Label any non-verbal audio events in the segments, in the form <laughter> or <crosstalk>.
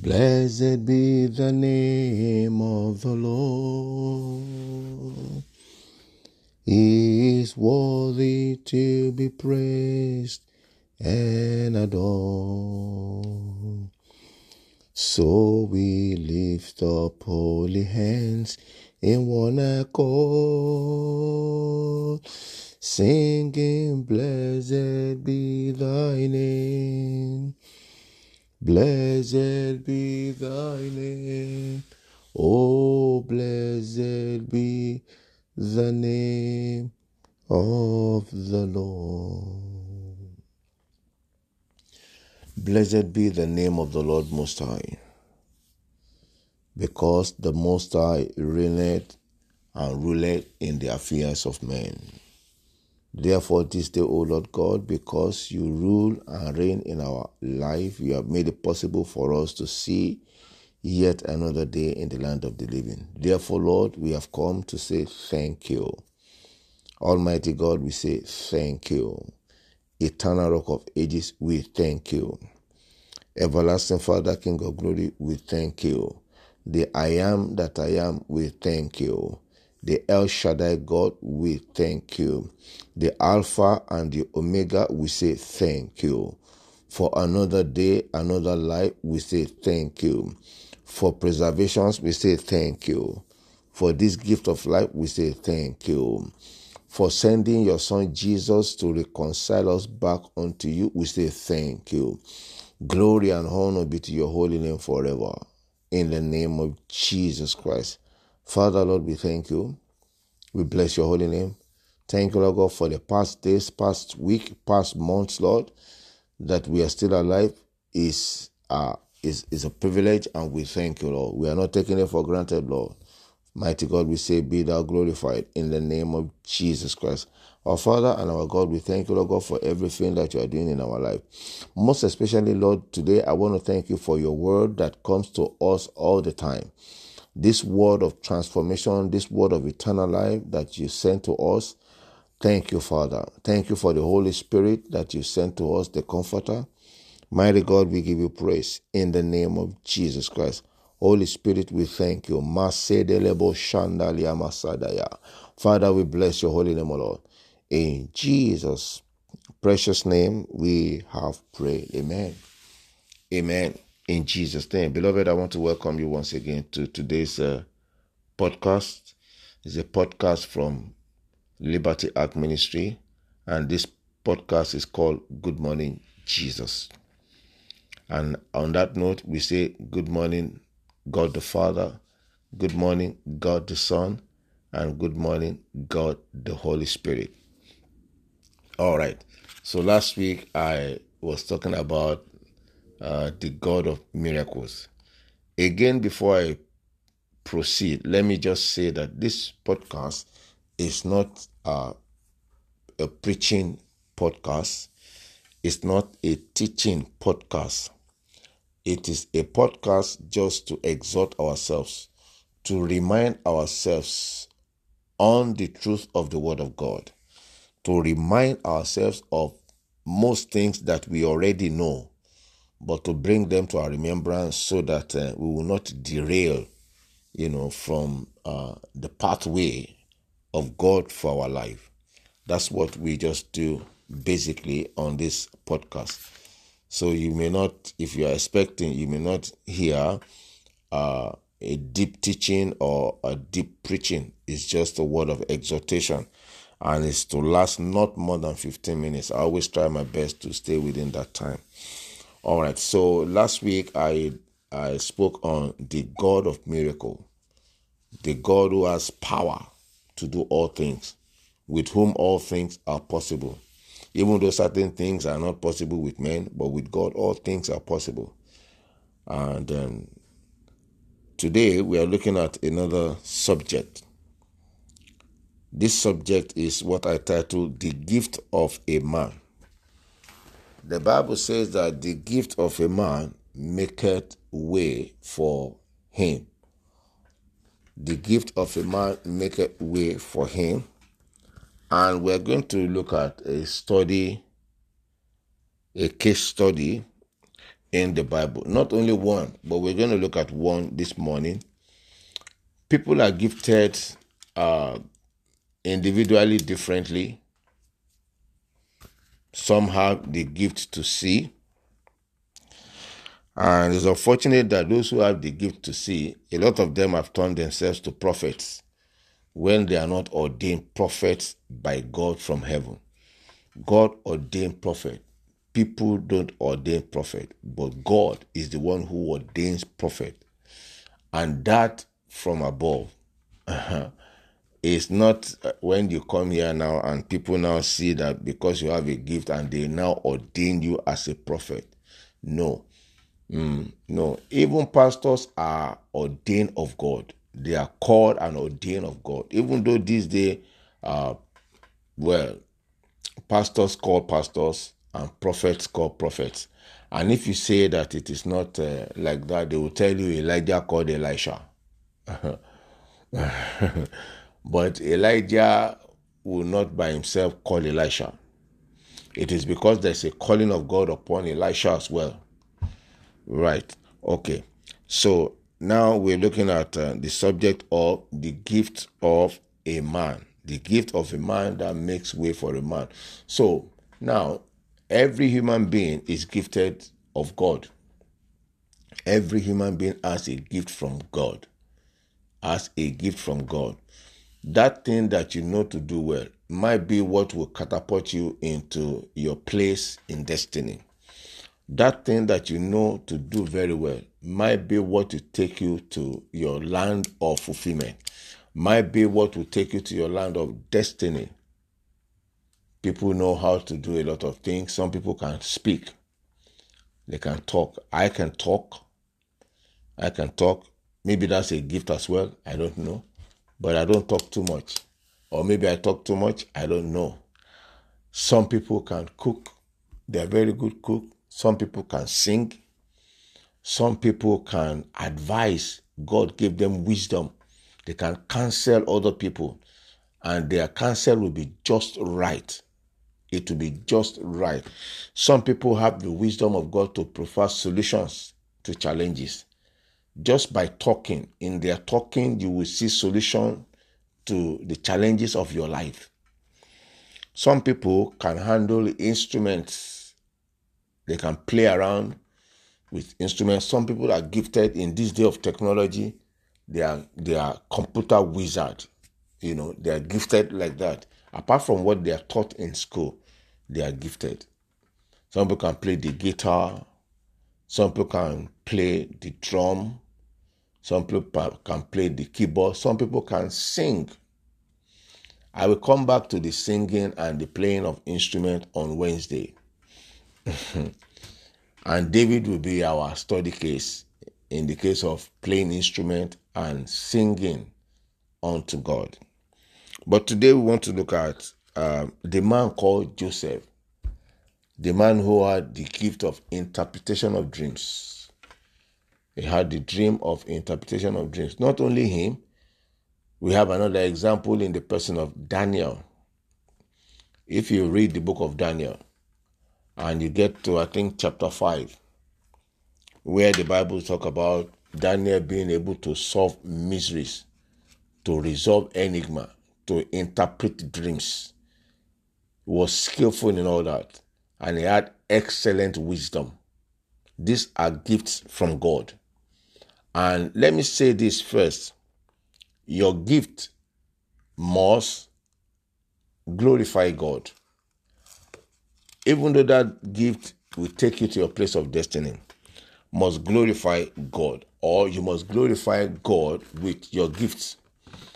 Blessed be the name of the Lord. He is worthy to be praised and adored. So we lift up holy hands in one accord, singing, Blessed be thy name. Blessed be thy name. Oh, blessed be the name of the Lord. Blessed be the name of the Lord Most High, because the Most High reigneth and ruleth in the affairs of men. Therefore, this day, O Lord God, because you rule and reign in our life, you have made it possible for us to see yet another day in the land of the living. Therefore, Lord, we have come to say thank you. Almighty God, we say thank you. Eternal Rock of Ages, we thank you. Everlasting Father, King of Glory, we thank you. The I am that I am, we thank you. The El Shaddai God, we thank you. The Alpha and the Omega, we say thank you. For another day, another life, we say thank you. For preservations, we say thank you. For this gift of life, we say thank you. For sending your Son Jesus to reconcile us back unto you, we say thank you. Glory and honor be to your holy name forever. In the name of Jesus Christ. Father, Lord, we thank you. We bless your holy name. Thank you, Lord God, for the past days, past week, past months, Lord, that we are still alive is uh, is is a privilege, and we thank you, Lord. We are not taking it for granted, Lord. Mighty God, we say, Be thou glorified in the name of Jesus Christ. Our Father and our God, we thank you, Lord God, for everything that you are doing in our life. Most especially, Lord, today I want to thank you for your word that comes to us all the time this word of transformation, this word of eternal life that you sent to us. Thank you, Father. Thank you for the Holy Spirit that you sent to us, the Comforter. Mighty God, we give you praise in the name of Jesus Christ. Holy Spirit, we thank you. Father, we bless your holy name, O Lord. In Jesus' precious name, we have prayed. Amen. Amen in Jesus' name. Beloved, I want to welcome you once again to today's uh, podcast. It's a podcast from Liberty Ark Ministry, and this podcast is called Good Morning Jesus. And on that note, we say good morning, God the Father, good morning, God the Son, and good morning, God the Holy Spirit. All right. So last week I was talking about uh, the God of miracles. Again, before I proceed, let me just say that this podcast is not uh, a preaching podcast, it's not a teaching podcast. It is a podcast just to exhort ourselves, to remind ourselves on the truth of the Word of God, to remind ourselves of most things that we already know but to bring them to our remembrance so that uh, we will not derail, you know, from uh, the pathway of God for our life. That's what we just do basically on this podcast. So you may not, if you are expecting, you may not hear uh, a deep teaching or a deep preaching. It's just a word of exhortation and it's to last not more than 15 minutes. I always try my best to stay within that time. All right. So last week I I spoke on the God of miracle, the God who has power to do all things, with whom all things are possible. Even though certain things are not possible with men, but with God all things are possible. And um, today we are looking at another subject. This subject is what I title The Gift of a Man. The Bible says that the gift of a man maketh way for him. The gift of a man maketh way for him. And we're going to look at a study, a case study in the Bible. Not only one, but we're going to look at one this morning. People are gifted uh, individually differently. Some have the gift to see. And it's unfortunate that those who have the gift to see, a lot of them have turned themselves to prophets when they are not ordained prophets by God from heaven. God ordained prophet. People don't ordain prophet, but God is the one who ordains prophet. And that from above. <laughs> Uh-huh, It's not uh, when you come here now and people now see that because you have a gift and they now ordain you as a prophet. No. Mm, no. Even pastors are ordained of God. They are called and ordained of God. Even though this day, uh, well, pastors call pastors and prophets call prophets. And if you say that it is not uh, like that, they will tell you Elijah called Elisha. <laughs> but Elijah will not by himself call Elisha. It is because there's a calling of God upon Elisha as well. Right. Okay. So now we're looking at uh, the subject of the gift of a man. The gift of a man that makes way for a man. So now every human being is gifted of God. Every human being has a gift from God. Has a gift from God. That thing that you know to do well might be what will catapult you into your place in destiny. That thing that you know to do very well might be what will take you to your land of fulfillment, might be what will take you to your land of destiny. People know how to do a lot of things. Some people can speak, they can talk. I can talk. I can talk. Maybe that's a gift as well. I don't know. But I don't talk too much. Or maybe I talk too much. I don't know. Some people can cook. They're very good cook. Some people can sing. Some people can advise. God gave them wisdom. They can counsel other people. And their counsel will be just right. It will be just right. Some people have the wisdom of God to provide solutions to challenges. Just by talking, in their talking, you will see solution to the challenges of your life. Some people can handle instruments. They can play around with instruments. Some people are gifted in this day of technology. They are they are computer wizard. You know, they are gifted like that. Apart from what they are taught in school, they are gifted. Some people can play the guitar. Some people can play the drum. Some people can play the keyboard. Some people can sing. I will come back to the singing and the playing of instrument on Wednesday. <laughs> and David will be our study case in the case of playing instrument and singing unto God. But today we want to look at uh, the man called Joseph, the man who had the gift of interpretation of dreams. He had the dream of interpretation of dreams. Not only him, we have another example in the person of Daniel. If you read the book of Daniel and you get to, I think, chapter 5, where the Bible talk about Daniel being able to solve mysteries, to resolve enigma, to interpret dreams, he was skillful in all that, and he had excellent wisdom. These are gifts from God. And let me say this first your gift must glorify God. Even though that gift will take you to your place of destiny, must glorify God, or you must glorify God with your gifts.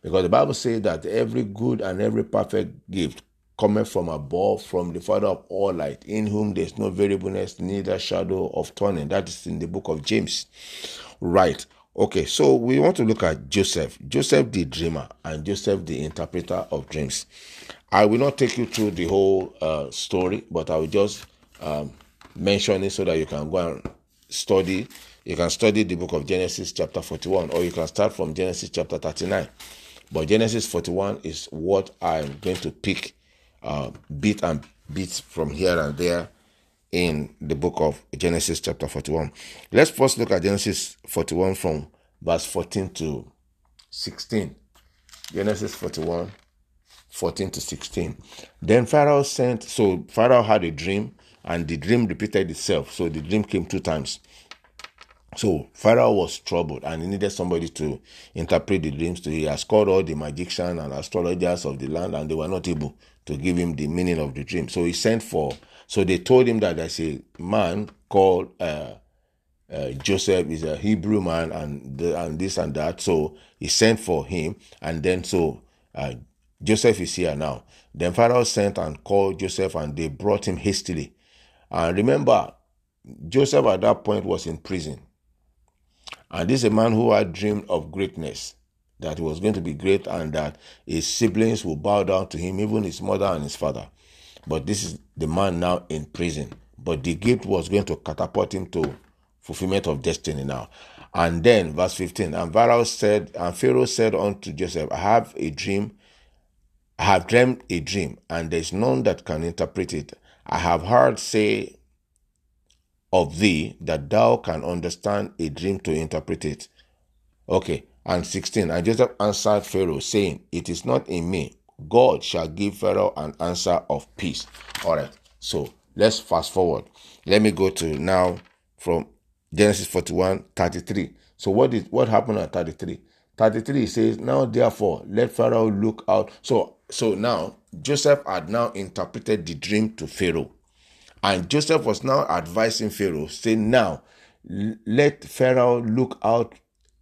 Because the Bible says that every good and every perfect gift cometh from above, from the Father of all light, in whom there is no variableness, neither shadow of turning. That is in the book of James. Right. Okay, so we want to look at Joseph, Joseph the dreamer, and Joseph the interpreter of dreams. I will not take you through the whole uh, story, but I will just um, mention it so that you can go and study. You can study the book of Genesis, chapter 41, or you can start from Genesis, chapter 39. But Genesis 41 is what I'm going to pick uh, bit and bits from here and there in the book of Genesis chapter 41. Let's first look at Genesis 41 from verse 14 to 16. Genesis 41, 14 to 16. Then Pharaoh sent, so Pharaoh had a dream, and the dream repeated itself. So the dream came two times. So Pharaoh was troubled and he needed somebody to interpret the dreams to. He has called all the magicians and astrologers of the land, and they were not able to give him the meaning of the dream. So he sent for. So they told him that there's a man called uh, uh, Joseph is a Hebrew man, and the, and this and that. So he sent for him, and then so uh, Joseph is here now. Then Pharaoh sent and called Joseph, and they brought him hastily. And remember, Joseph at that point was in prison. And this is a man who had dreamed of greatness, that he was going to be great and that his siblings will bow down to him, even his mother and his father. But this is the man now in prison. But the gift was going to catapult him to fulfillment of destiny now. And then, verse 15, and Pharaoh said, and Pharaoh said unto Joseph, I have a dream, I have dreamed a dream, and there is none that can interpret it. I have heard say of thee that thou can understand a dream to interpret it. Okay, and 16. And Joseph answered Pharaoh, saying, It is not in me. God shall give Pharaoh an answer of peace. All right, so let's fast forward. Let me go to now from Genesis 41 33. So, what is what happened at 33? 33 says, Now therefore, let Pharaoh look out. So, so now Joseph had now interpreted the dream to Pharaoh. And Joseph was now advising Pharaoh, saying, Now let Pharaoh look out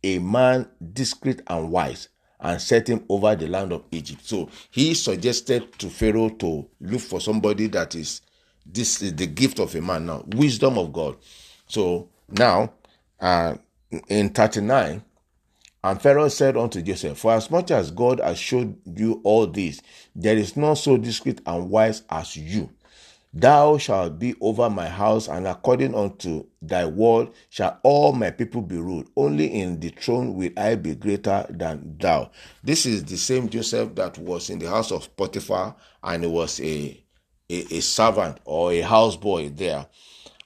a man discreet and wise and set him over the land of Egypt. So he suggested to Pharaoh to look for somebody that is this is the gift of a man now, wisdom of God. So now, uh, in 39, and Pharaoh said unto Joseph, For as much as God has showed you all this, there is none so discreet and wise as you. Thou shalt be over my house, and according unto thy word shall all my people be ruled. Only in the throne will I be greater than thou. This is the same Joseph that was in the house of Potiphar, and he was a, a, a servant or a houseboy there.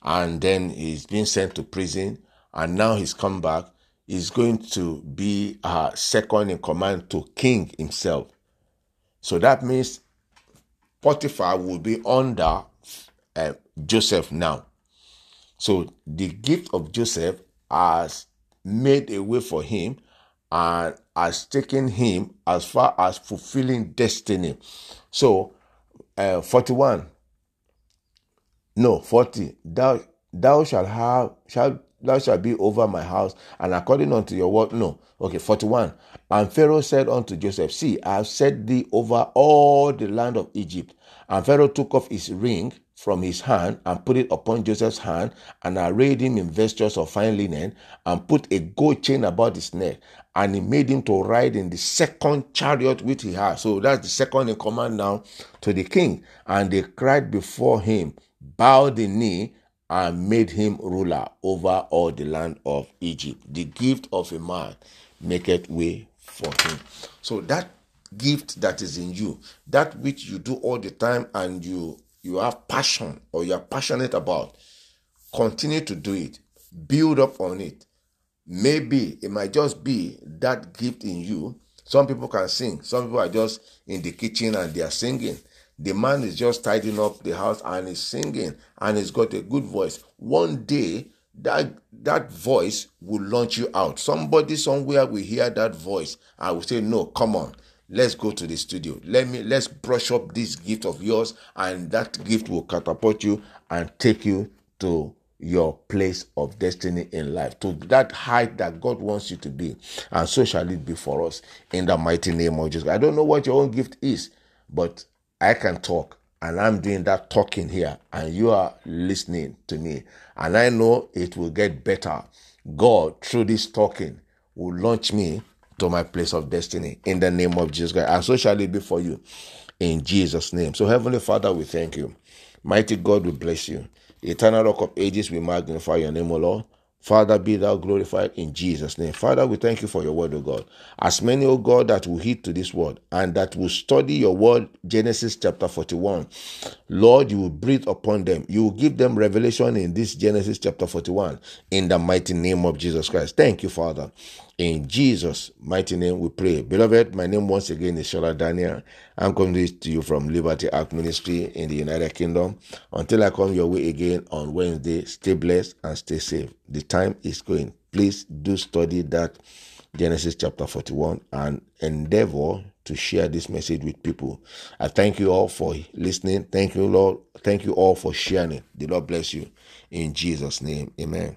And then he's been sent to prison, and now he's come back. He's going to be uh, second in command to king himself. So that means Potiphar will be under uh, Joseph now. So the gift of Joseph has made a way for him and has taken him as far as fulfilling destiny. So, uh, 41. No, 40. Thou, thou shalt have, shall, thou shalt be over my house, and according unto your word. No. Okay, 41. And Pharaoh said unto Joseph, See, I have set thee over all the land of Egypt. And Pharaoh took off his ring from his hand and put it upon Joseph's hand and arrayed him in vestures of fine linen and put a gold chain about his neck. And he made him to ride in the second chariot which he had. So that's the second in command now to the king. And they cried before him, bowed the knee, and made him ruler over all the land of Egypt. The gift of a man maketh way for him. So that gift that is in you, that which you do all the time and you you have passion or you are passionate about, continue to do it. Build up on it. Maybe it might just be that gift in you. Some people can sing. Some people are just in the kitchen and they are singing. The man is just tidying up the house and is singing and he's got a good voice. One day, that that voice will launch you out. Somebody somewhere will hear that voice I will say, No, come on let's go to the studio let me let's brush up this gift of yours and that gift will catapult you and take you to your place of destiny in life to that height that god wants you to be and so shall it be for us in the mighty name of jesus i don't know what your own gift is but i can talk and i'm doing that talking here and you are listening to me and i know it will get better god through this talking will launch me to my place of destiny in the name of Jesus Christ. And so shall it be for you in Jesus' name. So, Heavenly Father, we thank you. Mighty God, we bless you. Eternal Rock of Ages, we magnify your name, O Lord. Father, be thou glorified in Jesus' name. Father, we thank you for your word, O God. As many, O God, that will heed to this word and that will study your word, Genesis chapter 41, Lord, you will breathe upon them. You will give them revelation in this Genesis chapter 41 in the mighty name of Jesus Christ. Thank you, Father. In Jesus' mighty name we pray. Beloved, my name once again is Shola Daniel. I'm coming to you from Liberty Ark Ministry in the United Kingdom. Until I come your way again on Wednesday, stay blessed and stay safe. The time is going. Please do study that Genesis chapter 41 and endeavor to share this message with people. I thank you all for listening. Thank you, Lord. Thank you all for sharing. The Lord bless you. In Jesus' name, amen.